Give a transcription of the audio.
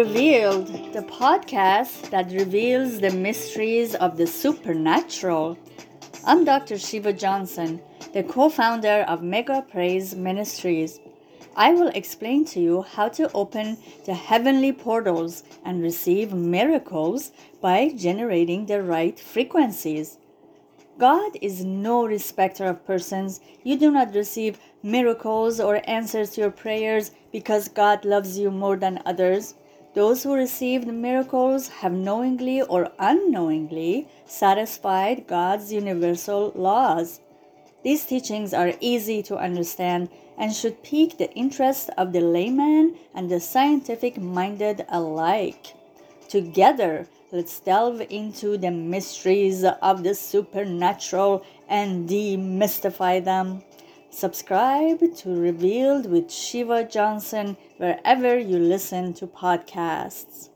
Revealed, the podcast that reveals the mysteries of the supernatural. I'm Dr. Shiva Johnson, the co founder of Mega Praise Ministries. I will explain to you how to open the heavenly portals and receive miracles by generating the right frequencies. God is no respecter of persons. You do not receive miracles or answers to your prayers because God loves you more than others. Those who received miracles have knowingly or unknowingly satisfied God's universal laws. These teachings are easy to understand and should pique the interest of the layman and the scientific minded alike. Together, let's delve into the mysteries of the supernatural and demystify them. Subscribe to Revealed with Shiva Johnson wherever you listen to podcasts.